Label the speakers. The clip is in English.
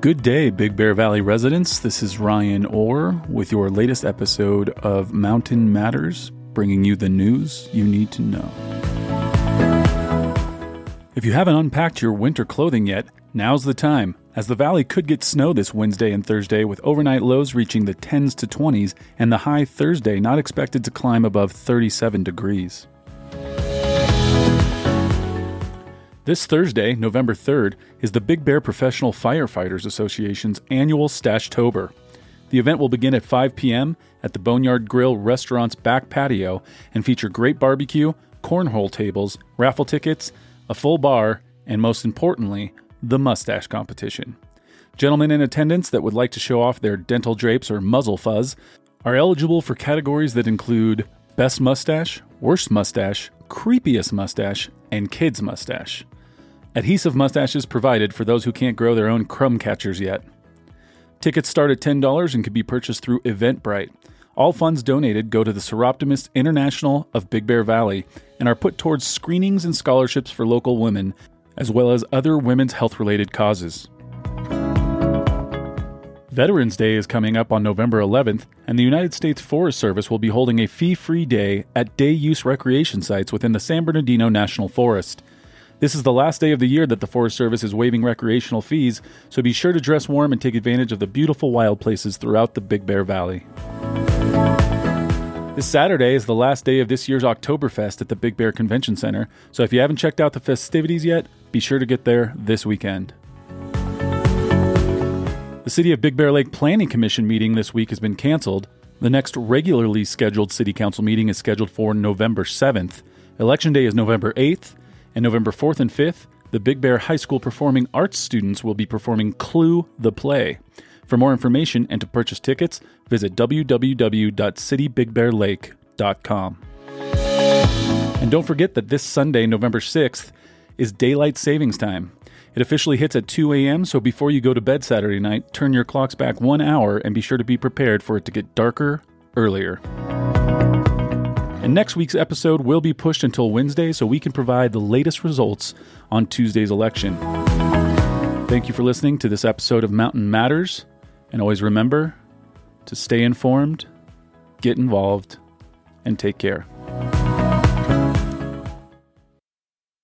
Speaker 1: Good day, Big Bear Valley residents. This is Ryan Orr with your latest episode of Mountain Matters, bringing you the news you need to know. If you haven't unpacked your winter clothing yet, now's the time, as the valley could get snow this Wednesday and Thursday, with overnight lows reaching the 10s to 20s and the high Thursday not expected to climb above 37 degrees. This Thursday, November 3rd, is the Big Bear Professional Firefighters Association's annual Stashtober. The event will begin at 5 p.m. at the Boneyard Grill restaurant's back patio and feature great barbecue, cornhole tables, raffle tickets, a full bar, and most importantly, the mustache competition. Gentlemen in attendance that would like to show off their dental drapes or muzzle fuzz are eligible for categories that include Best Mustache, Worst Mustache, Creepiest Mustache, and Kids Mustache. Adhesive mustaches provided for those who can't grow their own crumb catchers yet. Tickets start at $10 and can be purchased through Eventbrite. All funds donated go to the Soroptimist International of Big Bear Valley and are put towards screenings and scholarships for local women, as well as other women's health related causes. Veterans Day is coming up on November 11th, and the United States Forest Service will be holding a fee free day at day use recreation sites within the San Bernardino National Forest. This is the last day of the year that the Forest Service is waiving recreational fees, so be sure to dress warm and take advantage of the beautiful wild places throughout the Big Bear Valley. This Saturday is the last day of this year's Oktoberfest at the Big Bear Convention Center, so if you haven't checked out the festivities yet, be sure to get there this weekend. The City of Big Bear Lake Planning Commission meeting this week has been canceled. The next regularly scheduled City Council meeting is scheduled for November 7th. Election Day is November 8th, and November 4th and 5th, the Big Bear High School Performing Arts students will be performing Clue the Play. For more information and to purchase tickets, visit www.citybigbearlake.com. And don't forget that this Sunday, November 6th, is daylight savings time. It officially hits at 2 a.m., so before you go to bed Saturday night, turn your clocks back one hour and be sure to be prepared for it to get darker earlier. And next week's episode will be pushed until Wednesday so we can provide the latest results on Tuesday's election. Thank you for listening to this episode of Mountain Matters. And always remember to stay informed, get involved, and take care.